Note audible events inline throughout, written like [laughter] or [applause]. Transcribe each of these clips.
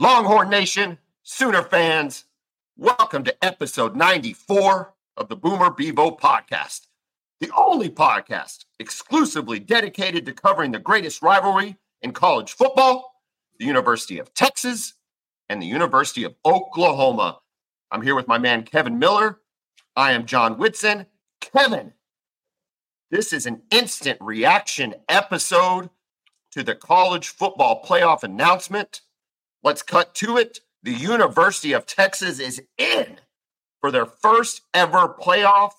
Longhorn Nation, Sooner fans, welcome to episode 94 of the Boomer Bevo podcast, the only podcast exclusively dedicated to covering the greatest rivalry in college football, the University of Texas and the University of Oklahoma. I'm here with my man Kevin Miller. I am John Whitson. Kevin, this is an instant reaction episode to the college football playoff announcement. Let's cut to it. The University of Texas is in for their first ever playoff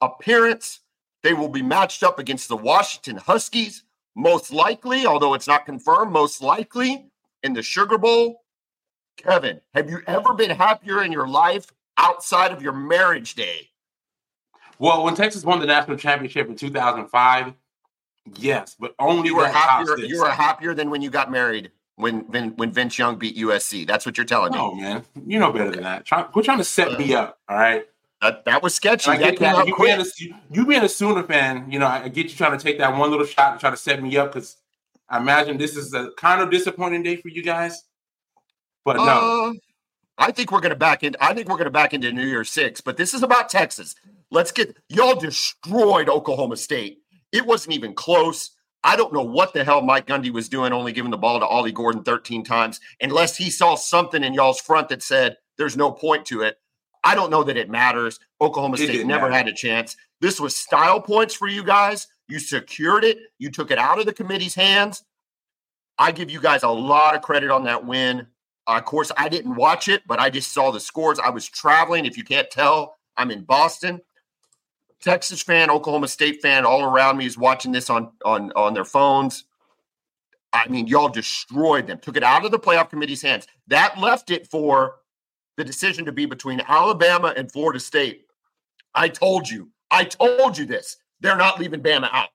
appearance. They will be matched up against the Washington Huskies, most likely, although it's not confirmed, most likely in the Sugar Bowl. Kevin, have you ever been happier in your life outside of your marriage day? Well, when Texas won the national championship in 2005, yes, but only you were happier. You were happier than when you got married when when when Vince Young beat USC. That's what you're telling me. Oh man, you know better than that. Try, quit trying to set me up. All right. That, that was sketchy. I get that. You being, a, you being a Sooner fan, you know, I get you trying to take that one little shot and try to set me up because I imagine this is a kind of disappointing day for you guys. But no. Uh, I think we're gonna back in. I think we're gonna back into New Year's Six, but this is about Texas. Let's get y'all destroyed Oklahoma State. It wasn't even close. I don't know what the hell Mike Gundy was doing, only giving the ball to Ollie Gordon 13 times, unless he saw something in y'all's front that said there's no point to it. I don't know that it matters. Oklahoma State never matter. had a chance. This was style points for you guys. You secured it. You took it out of the committee's hands. I give you guys a lot of credit on that win. Uh, of course, I didn't watch it, but I just saw the scores. I was traveling. If you can't tell, I'm in Boston. Texas fan, Oklahoma State fan, all around me is watching this on on on their phones. I mean, y'all destroyed them, took it out of the playoff committee's hands. That left it for the decision to be between Alabama and Florida State. I told you, I told you this. They're not leaving Bama out.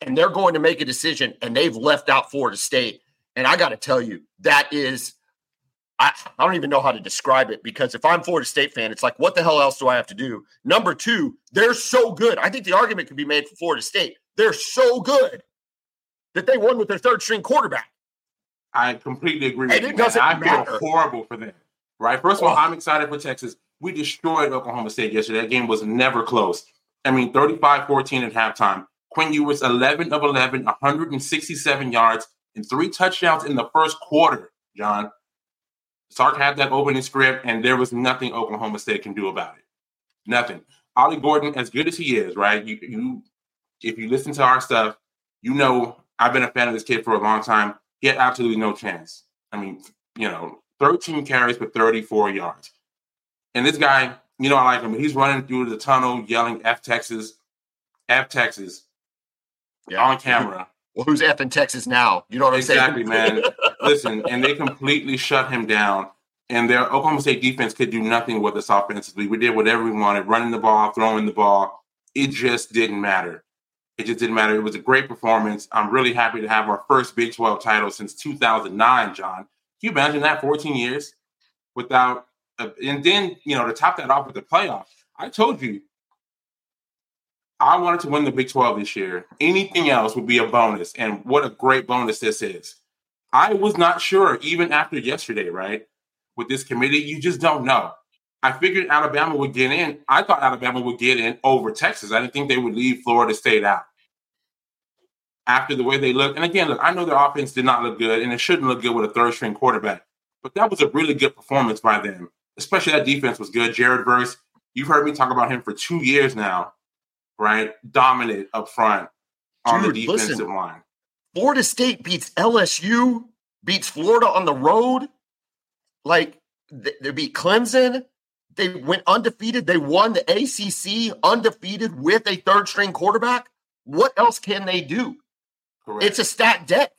And they're going to make a decision, and they've left out Florida State. And I got to tell you, that is I, I don't even know how to describe it because if I'm Florida State fan, it's like, what the hell else do I have to do? Number two, they're so good. I think the argument could be made for Florida State. They're so good that they won with their third string quarterback. I completely agree with and you. It doesn't I matter. feel horrible for them. Right. First of all. I'm excited for Texas. We destroyed Oklahoma State yesterday. That game was never close. I mean, 35-14 at halftime. Quinn Ewers 11 of 11, 167 yards, and three touchdowns in the first quarter, John. Sark had that opening script, and there was nothing Oklahoma State can do about it. Nothing. Ollie Gordon, as good as he is, right? You, you, if you listen to our stuff, you know I've been a fan of this kid for a long time. He had absolutely no chance. I mean, you know, 13 carries for 34 yards. And this guy, you know, I like him. He's running through the tunnel yelling F Texas, F Texas yeah. on camera. Well, who's F in Texas now? You know what I'm exactly, saying? Exactly, man. [laughs] Listen, and they completely shut him down. And their Oklahoma State defense could do nothing with us offensively. We did whatever we wanted, running the ball, throwing the ball. It just didn't matter. It just didn't matter. It was a great performance. I'm really happy to have our first Big 12 title since 2009, John. Can you imagine that 14 years without, a, and then, you know, to top that off with the playoff? I told you I wanted to win the Big 12 this year. Anything else would be a bonus. And what a great bonus this is. I was not sure, even after yesterday, right? With this committee, you just don't know. I figured Alabama would get in. I thought Alabama would get in over Texas. I didn't think they would leave Florida State out after the way they look. And again, look, I know their offense did not look good, and it shouldn't look good with a third string quarterback. But that was a really good performance by them, especially that defense was good. Jared Verse, you've heard me talk about him for two years now right? Dominant up front on Dude, the defensive listen, line. Florida State beats LSU, beats Florida on the road. Like they beat Clemson. They went undefeated. They won the ACC undefeated with a third string quarterback. What else can they do? Correct. It's a stat deck.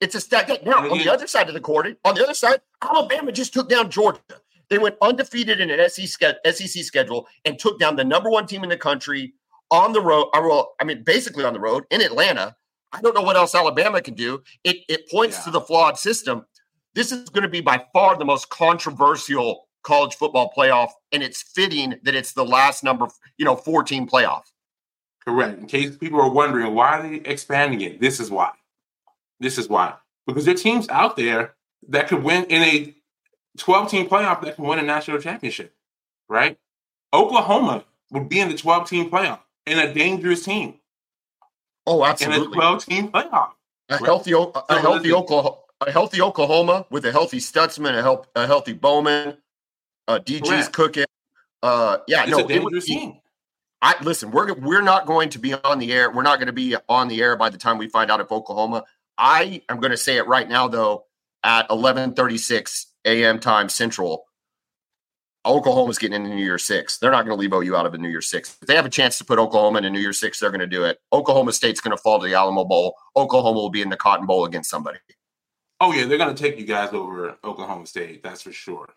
It's a stat deck. Now, on the other side of the court, on the other side, Alabama just took down Georgia. They went undefeated in an SEC schedule and took down the number one team in the country on the road. Well, I mean, basically on the road in Atlanta. I don't know what else Alabama can do. It it points yeah. to the flawed system. This is going to be by far the most controversial college football playoff, and it's fitting that it's the last number, you know, 14 playoff. Correct. In case people are wondering why are they expanding it, this is why. This is why. Because there are teams out there that could win in a 12 team playoff that can win a national championship, right? Oklahoma would be in the 12 team playoff in a dangerous team. Oh, absolutely. In a 12 team playoff. A healthy, a, healthy Oklahoma, a healthy Oklahoma with a healthy Stutsman, a, help, a healthy Bowman, uh, DG's Correct. cooking. Uh, yeah, it's no, a dangerous team. I listen. We're we're not going to be on the air. We're not going to be on the air by the time we find out if Oklahoma. I am going to say it right now, though. At eleven thirty six a.m. time Central, Oklahoma's getting into New Year Six. They're not going to leave OU out of a New Year Six. If they have a chance to put Oklahoma in a New Year Six, they're going to do it. Oklahoma State's going to fall to the Alamo Bowl. Oklahoma will be in the Cotton Bowl against somebody. Oh yeah, they're going to take you guys over Oklahoma State. That's for sure.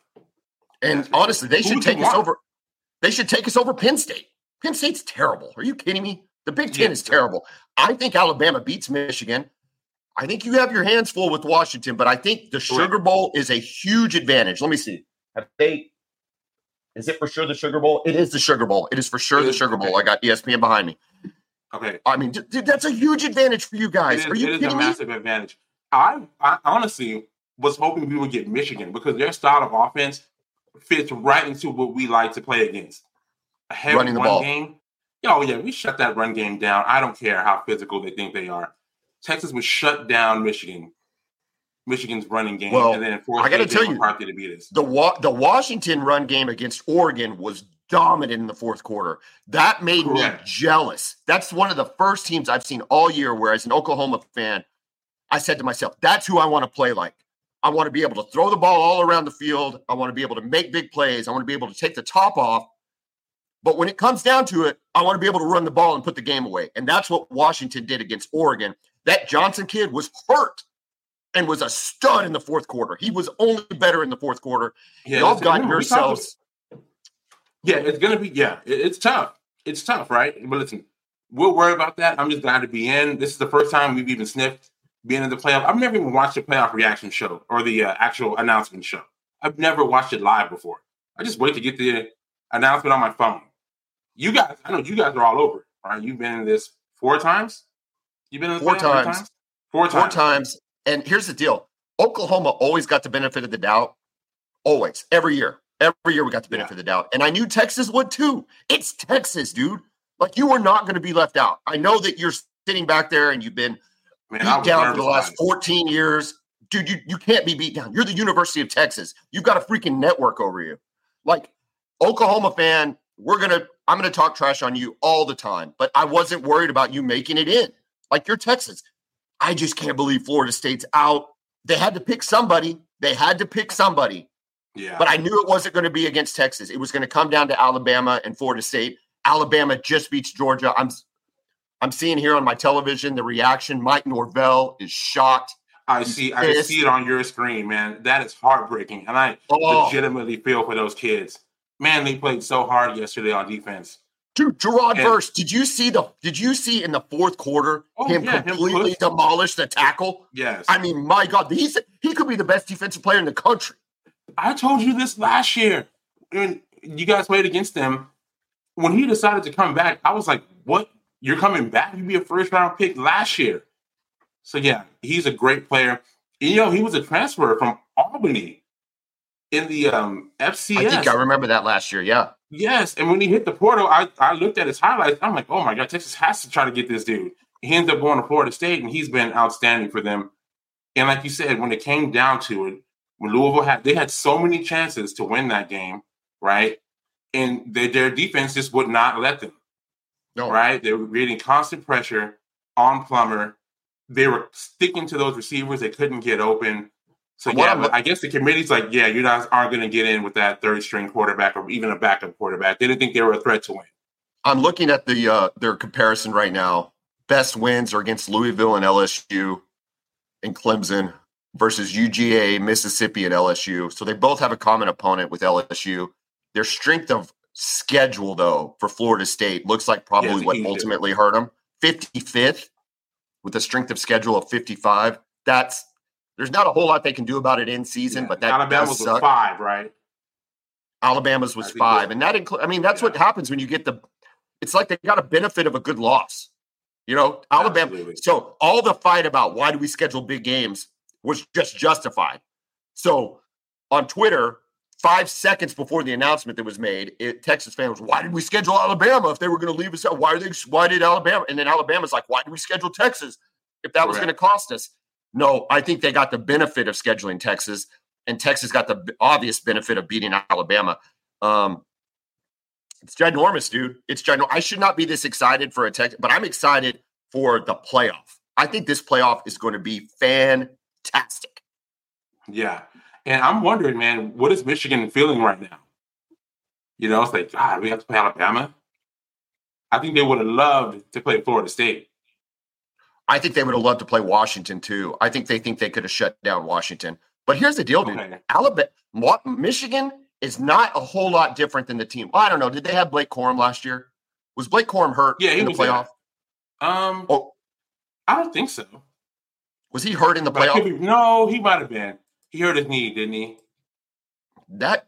And that's honestly, sure. they should take us over. They should take us over Penn State. Penn State's terrible. Are you kidding me? The Big Ten yeah. is terrible. I think Alabama beats Michigan. I think you have your hands full with Washington, but I think the Sugar Bowl is a huge advantage. Let me see. Have they? Is it for sure the Sugar Bowl? It is the Sugar Bowl. It is for sure the Sugar Bowl. I got ESPN behind me. Okay. I mean, dude, that's a huge advantage for you guys. It is, Are you it kidding is a massive me? advantage. I, I honestly was hoping we would get Michigan because their style of offense fits right into what we like to play against. A heavy Running the ball. game. Oh yeah, we shut that run game down. I don't care how physical they think they are. Texas would shut down Michigan, Michigan's running game, well, and then I got to tell you, to beat us. The wa- the Washington run game against Oregon was dominant in the fourth quarter. That made Correct. me jealous. That's one of the first teams I've seen all year where, as an Oklahoma fan, I said to myself, "That's who I want to play like." I want to be able to throw the ball all around the field. I want to be able to make big plays. I want to be able to take the top off. But when it comes down to it, I want to be able to run the ball and put the game away. And that's what Washington did against Oregon. That Johnson kid was hurt and was a stud in the fourth quarter. He was only better in the fourth quarter. Yeah, Y'all got yourselves. Yeah, it's gonna be. Yeah, it's tough. It's tough, right? But listen, we'll worry about that. I'm just glad to be in. This is the first time we've even sniffed being in the playoff. I've never even watched a playoff reaction show or the uh, actual announcement show. I've never watched it live before. I just wait to get the announcement on my phone. You guys, I know you guys are all over, right? You've been in this four times. You've been in four times. four times. Four times. Four times. And here's the deal: Oklahoma always got the benefit of the doubt. Always, every year, every year we got the benefit yeah. of the doubt, and I knew Texas would too. It's Texas, dude. Like you are not going to be left out. I know that you're sitting back there and you've been Man, beat down for the last 14 years. Dude, you, you can't be beat down. You're the University of Texas. You've got a freaking network over you. Like, Oklahoma fan, we're going to, I'm going to talk trash on you all the time, but I wasn't worried about you making it in. Like, you're Texas. I just can't believe Florida State's out. They had to pick somebody. They had to pick somebody. Yeah. But I knew it wasn't going to be against Texas. It was going to come down to Alabama and Florida State. Alabama just beats Georgia. I'm I'm seeing here on my television the reaction. Mike Norvell is shocked. I He's see. Pissed. I see it on your screen, man. That is heartbreaking, and I oh. legitimately feel for those kids. Man, they played so hard yesterday on defense. Dude, Gerard Verse, did you see the? Did you see in the fourth quarter oh, him yeah, completely him demolish the tackle? Yes. I mean, my God, he's he could be the best defensive player in the country. I told you this last year when you guys played against him. When he decided to come back, I was like, "What you're coming back. You'd be a first round pick last year. So yeah, he's a great player. And, you know, he was a transfer from Albany in the um, FCS. I think I remember that last year. Yeah. Yes, and when he hit the portal, I, I looked at his highlights. I'm like, oh my god, Texas has to try to get this dude. He ends up going to Florida State, and he's been outstanding for them. And like you said, when it came down to it, when Louisville had they had so many chances to win that game, right? And they, their defense just would not let them. No. Right? They were creating constant pressure on Plummer. They were sticking to those receivers. They couldn't get open. So yeah, I guess the committee's like, yeah, you guys aren't going to get in with that third string quarterback or even a backup quarterback. They didn't think they were a threat to win. I'm looking at the uh, their comparison right now. Best wins are against Louisville and LSU and Clemson versus UGA, Mississippi, and LSU. So they both have a common opponent with LSU. Their strength of schedule, though, for Florida State looks like probably yeah, what ultimately hurt them. 55th with a strength of schedule of 55. That's there's not a whole lot they can do about it in season, yeah. but that Alabama's was five, right? Alabama's was five, and that includes. I mean, that's yeah. what happens when you get the. It's like they got a benefit of a good loss. You know, Alabama. Absolutely. So all the fight about why do we schedule big games was just justified. So on Twitter five seconds before the announcement that was made, it, Texas fans, why did we schedule Alabama if they were going to leave us out? Why are they? Why did Alabama? And then Alabama's like, why did we schedule Texas if that was going to cost us? No, I think they got the benefit of scheduling Texas, and Texas got the obvious benefit of beating Alabama. Um, it's ginormous, dude. It's ginormous. I should not be this excited for a Texas, but I'm excited for the playoff. I think this playoff is going to be fantastic. Yeah. And I'm wondering, man, what is Michigan feeling right now? You know, it's like, God, we have to play Alabama. I think they would have loved to play Florida State. I think they would have loved to play Washington too. I think they think they could have shut down Washington. But here's the deal, dude. Okay. Alabama, Michigan is not a whole lot different than the team. Well, I don't know. Did they have Blake Corum last year? Was Blake Corum hurt yeah, he in the playoff? There. Um, oh, I don't think so. Was he hurt in the playoff? Be, no, he might have been. He hurt his knee, didn't he? That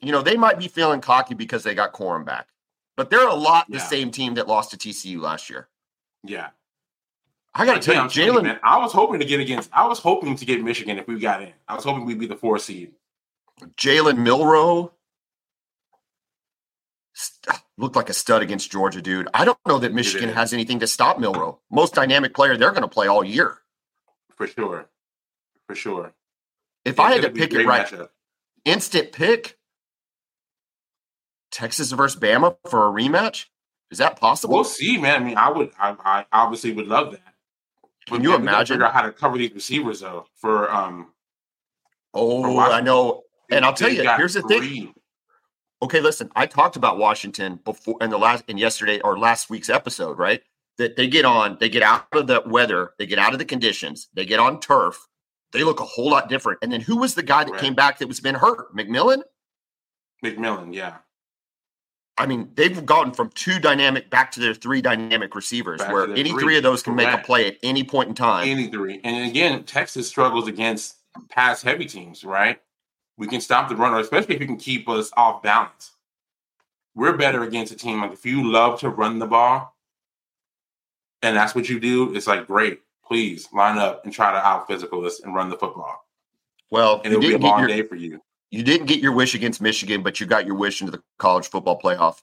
you know they might be feeling cocky because they got Corum back, but they're a lot yeah. the same team that lost to TCU last year. Yeah, I got to tell you, Jalen. I was hoping to get against. I was hoping to get Michigan if we got in. I was hoping we'd be the four seed. Jalen Milroe ah, looked like a stud against Georgia, dude. I don't know that Michigan has anything to stop Milroe. Most dynamic player they're going to play all year. For sure. For sure. If I had to pick it right, matchup. instant pick Texas versus Bama for a rematch. Is that possible? We'll see, man. I mean, I would, I, I obviously would love that. Can you imagine? Figure out how to cover these receivers though for um. Oh, for I know, and I'll tell you. Here's the three. thing. Okay, listen. I talked about Washington before in the last in yesterday or last week's episode, right? That they get on, they get out of the weather, they get out of the conditions, they get on turf, they look a whole lot different. And then who was the guy that right. came back that was been hurt? McMillan? McMillan, yeah. I mean, they've gotten from two dynamic back to their three dynamic receivers, back where any three. three. of those can Correct. make a play at any point in time. Any three. And again, Texas struggles against pass heavy teams, right? We can stop the runner, especially if you can keep us off balance. We're better against a team like if you love to run the ball, and that's what you do, it's like great. Please line up and try to out physical us and run the football. Well, and it'll be a long your, day for you you didn't get your wish against Michigan, but you got your wish into the college football playoff.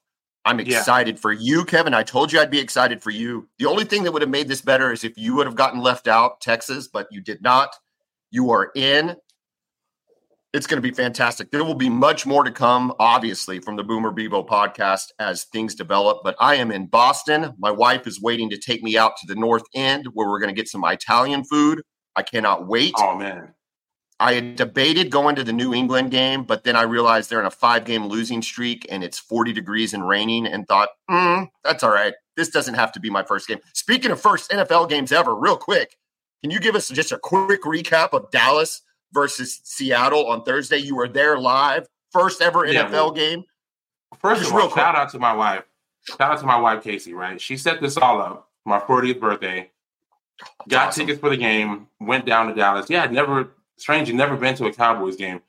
I'm excited yeah. for you, Kevin. I told you I'd be excited for you. The only thing that would have made this better is if you would have gotten left out, Texas, but you did not. You are in. It's going to be fantastic. There will be much more to come, obviously, from the Boomer Bevo podcast as things develop. But I am in Boston. My wife is waiting to take me out to the North End where we're going to get some Italian food. I cannot wait. Oh, man. I had debated going to the New England game, but then I realized they're in a five game losing streak and it's 40 degrees and raining and thought, mm, that's all right. This doesn't have to be my first game. Speaking of first NFL games ever, real quick, can you give us just a quick recap of Dallas versus Seattle on Thursday? You were there live, first ever yeah, NFL well, game. First of all, shout out to my wife. Shout out to my wife, Casey, right? She set this all up my 40th birthday. Got awesome. tickets for the game, went down to Dallas. Yeah, I'd never Strange, you've never been to a Cowboys game.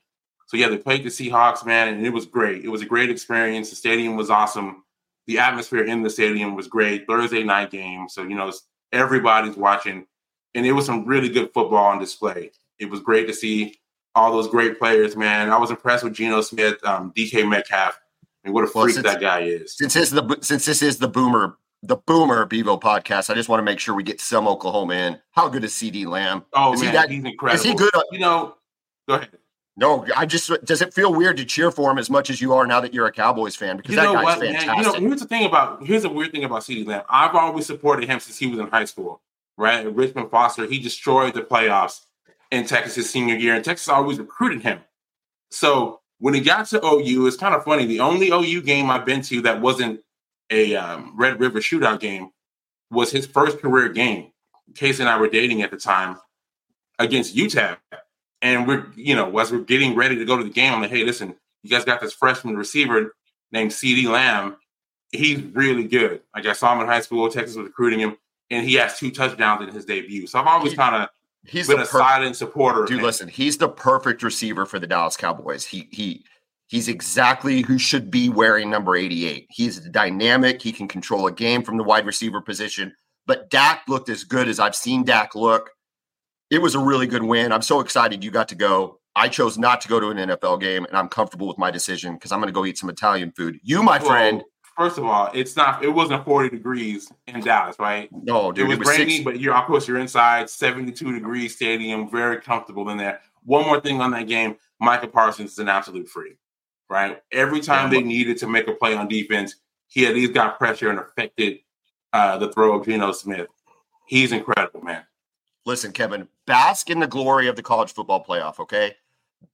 So yeah, they played the Seahawks, man, and it was great. It was a great experience. The stadium was awesome. The atmosphere in the stadium was great. Thursday night game, so you know everybody's watching, and it was some really good football on display. It was great to see all those great players, man. I was impressed with Geno Smith, um, DK Metcalf. I mean, what a freak well, since, that guy is. Since this is the since this is the Boomer the Boomer Bevo podcast. I just want to make sure we get some Oklahoma in. How good is CeeDee Lamb? Oh is man, he that, he's incredible. Is he good? You know, go ahead. No, I just does it feel weird to cheer for him as much as you are now that you're a Cowboys fan? Because you that guy's what, fantastic. Man? You know, here's the thing about here's a weird thing about CeeDee Lamb. I've always supported him since he was in high school. Right, Richmond Foster, he destroyed the playoffs in Texas his senior year, and Texas always recruited him. So when he got to OU, it's kind of funny. The only OU game I've been to that wasn't a um, Red River shootout game was his first career game. Case and I were dating at the time against UTEP. And we're, you know, as we're getting ready to go to the game, I'm like, hey, listen, you guys got this freshman receiver named CeeDee Lamb. He's really good. Like I saw him in high school, Texas was recruiting him, and he has two touchdowns in his debut. So I've always kind of he's been a silent supporter. Dude, listen, he's the perfect receiver for the Dallas Cowboys. He he He's exactly who should be wearing number 88. He's dynamic. He can control a game from the wide receiver position. But Dak looked as good as I've seen Dak look. It was a really good win. I'm so excited you got to go. I chose not to go to an NFL game, and I'm comfortable with my decision because I'm going to go eat some Italian food. You, my well, friend. First of all, it's not. It wasn't 40 degrees in Dallas, right? No, dude. It was, it was rainy, six... but you're of course you're inside, 72 degrees stadium, very comfortable in there. One more thing on that game: Micah Parsons is an absolute freak, right? Every time yeah, they needed to make a play on defense, he at least got pressure and affected uh, the throw of Geno Smith. He's incredible, man. Listen, Kevin, bask in the glory of the college football playoff, okay?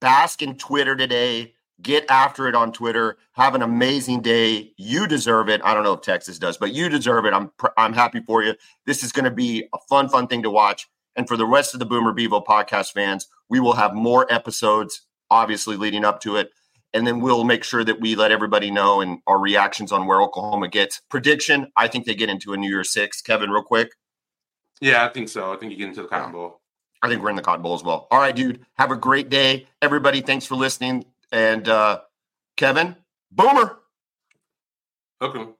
Bask in Twitter today. Get after it on Twitter. Have an amazing day. You deserve it. I don't know if Texas does, but you deserve it. I'm I'm happy for you. This is going to be a fun, fun thing to watch. And for the rest of the Boomer Bevo podcast fans, we will have more episodes, obviously leading up to it, and then we'll make sure that we let everybody know and our reactions on where Oklahoma gets. Prediction: I think they get into a New Year Six. Kevin, real quick. Yeah, I think so. I think you get into the Cotton Bowl. I think we're in the Cotton Bowl as well. All right, dude. Have a great day. Everybody, thanks for listening. And uh Kevin, boomer. Welcome.